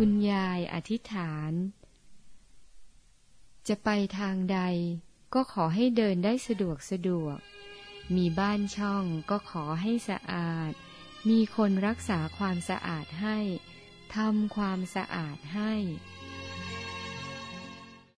คุณยายอธิษฐาน จะไปทางใดก็ขอให้เดินได้สะดวกสะดวก มีบ้านช่องก็ขอให้สะอาด มีคนรักษาความสะอาดให้ ทำความสะอาดให้